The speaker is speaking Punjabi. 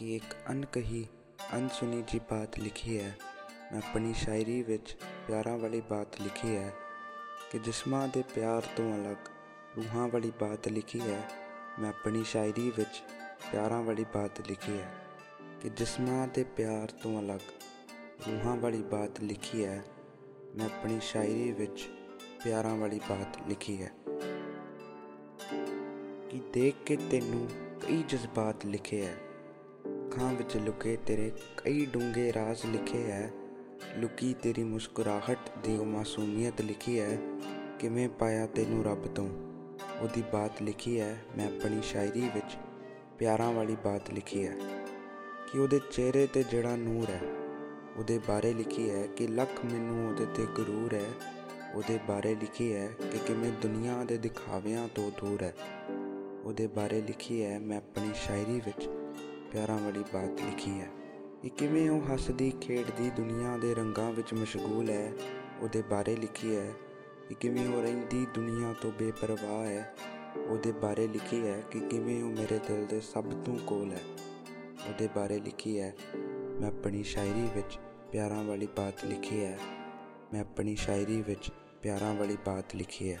ਕਿ ਇੱਕ ਅਣਕਹੀ, ਅਣਸੁਣੀ ਜੀ ਬਾਤ ਲਿਖੀ ਹੈ। ਮੈਂ ਆਪਣੀ ਸ਼ਾਇਰੀ ਵਿੱਚ ਪਿਆਰਾਂ ਵਾਲੀ ਬਾਤ ਲਿਖੀ ਹੈ ਕਿ ਜਿਸਮਾਂ ਦੇ ਪਿਆਰ ਤੋਂ ਅਲੱਗ ਰੂਹਾਂ ਵਾਲੀ ਬਾਤ ਲਿਖੀ ਹੈ। ਮੈਂ ਆਪਣੀ ਸ਼ਾਇਰੀ ਵਿੱਚ ਪਿਆਰਾਂ ਵਾਲੀ ਬਾਤ ਲਿਖੀ ਹੈ ਕਿ ਜਿਸਮਾਂ ਦੇ ਪਿਆਰ ਤੋਂ ਅਲੱਗ ਰੂਹਾਂ ਵਾਲੀ ਬਾਤ ਲਿਖੀ ਹੈ। ਮੈਂ ਆਪਣੀ ਸ਼ਾਇਰੀ ਵਿੱਚ ਪਿਆਰਾਂ ਵਾਲੀ ਬਾਤ ਲਿਖੀ ਹੈ ਕਿ ਦੇਖ ਕੇ ਤੈਨੂੰ ਕਈ ਜਜ਼ਬਾਤ ਲਿਖੇ ਹੈ। ਅੱਖਾਂ ਵਿੱਚ ਲੁਕੇ ਤੇਰੇ ਕਈ ਡੂੰਘੇ ਰਾਜ਼ ਲਿਖੇ ਹੈ ਲੁਕੀ ਤੇਰੀ ਮੁਸਕਰਾਹਟ ਦੀ ਉਹ ਮਾਸੂਮੀਅਤ ਲਿਖੀ ਹੈ ਕਿਵੇਂ ਪਾਇਆ ਤੈਨੂੰ ਰੱਬ ਤੋਂ? ਉਹਦੀ ਬਾਤ ਲਿਖੀ ਹੈ ਮੈਂ ਆਪਣੀ ਸ਼ਾਇਰੀ ਵਿੱਚ ਪਿਆਰਾਂ ਵਾਲੀ ਬਾਤ ਲਿਖੀ ਹੈ ਕਿ ਉਹਦੇ ਚਿਹਰੇ ਤੇ ਜਿਹੜਾ ਨੂਰ ਹੈ ਉਹਦੇ ਬਾਰੇ ਲਿਖੀ ਹੈ ਕਿ ਲੱਖ ਮੈਨੂੰ ਉਹਦੇ ਤੇ ਗਰੂਰ ਹੈ ਉਹਦੇ ਬਾਰੇ ਲਿਖੀ ਹੈ ਕਿ ਕਿਵੇਂ ਦੁਨੀਆ ਦੇ ਦਿਖਾਵਿਆਂ ਤੋਂ ਦੂਰ ਹੈ ਉਹਦੇ ਬਾਰੇ ਲਿਖੀ ਹੈ ਮੈਂ ਆਪਣੀ ਸ਼ਾਇਰੀ ਵਿੱਚ ਪਿਆਰਾਂ ਵਾਲੀ ਬਾਤ ਲਿਖੀ ਹੈ ਕਿ ਕਿਵੇਂ ਉਹ ਹੱਸਦੀ, ਖੇਡਦੀ ਦੁਨੀਆ ਦੇ ਰੰਗਾਂ ਵਿੱਚ ਮਸ਼ਗੂਲ ਹੈ, ਉਹਦੇ ਬਾਰੇ ਲਿਖੀ ਹੈ ਕਿ ਕਿਵੇਂ ਉਹ ਰਹਿੰਦੀ ਦੁਨੀਆ ਤੋਂ ਬੇਪਰਵਾਹ ਹੈ, ਉਹਦੇ ਬਾਰੇ ਲਿਖੀ ਹੈ ਕਿ ਕਿਵੇਂ ਉਹ ਮੇਰੇ ਦਿਲ ਦੇ ਸਭ ਤੋਂ ਕੋਲ ਹੈ। ਉਹਦੇ ਬਾਰੇ ਲਿਖੀ ਹੈ, ਮੈਂ ਆਪਣੀ ਸ਼ਾਇਰੀ ਵਿੱਚ ਪਿਆਰਾਂ ਵਾਲੀ ਬਾਤ ਲਿਖੀ ਹੈ, ਮੈਂ ਆਪਣੀ ਸ਼ਾਇਰੀ ਵਿੱਚ ਪਿਆਰਾਂ ਵਾਲੀ ਬਾਤ ਲਿਖੀ ਹੈ।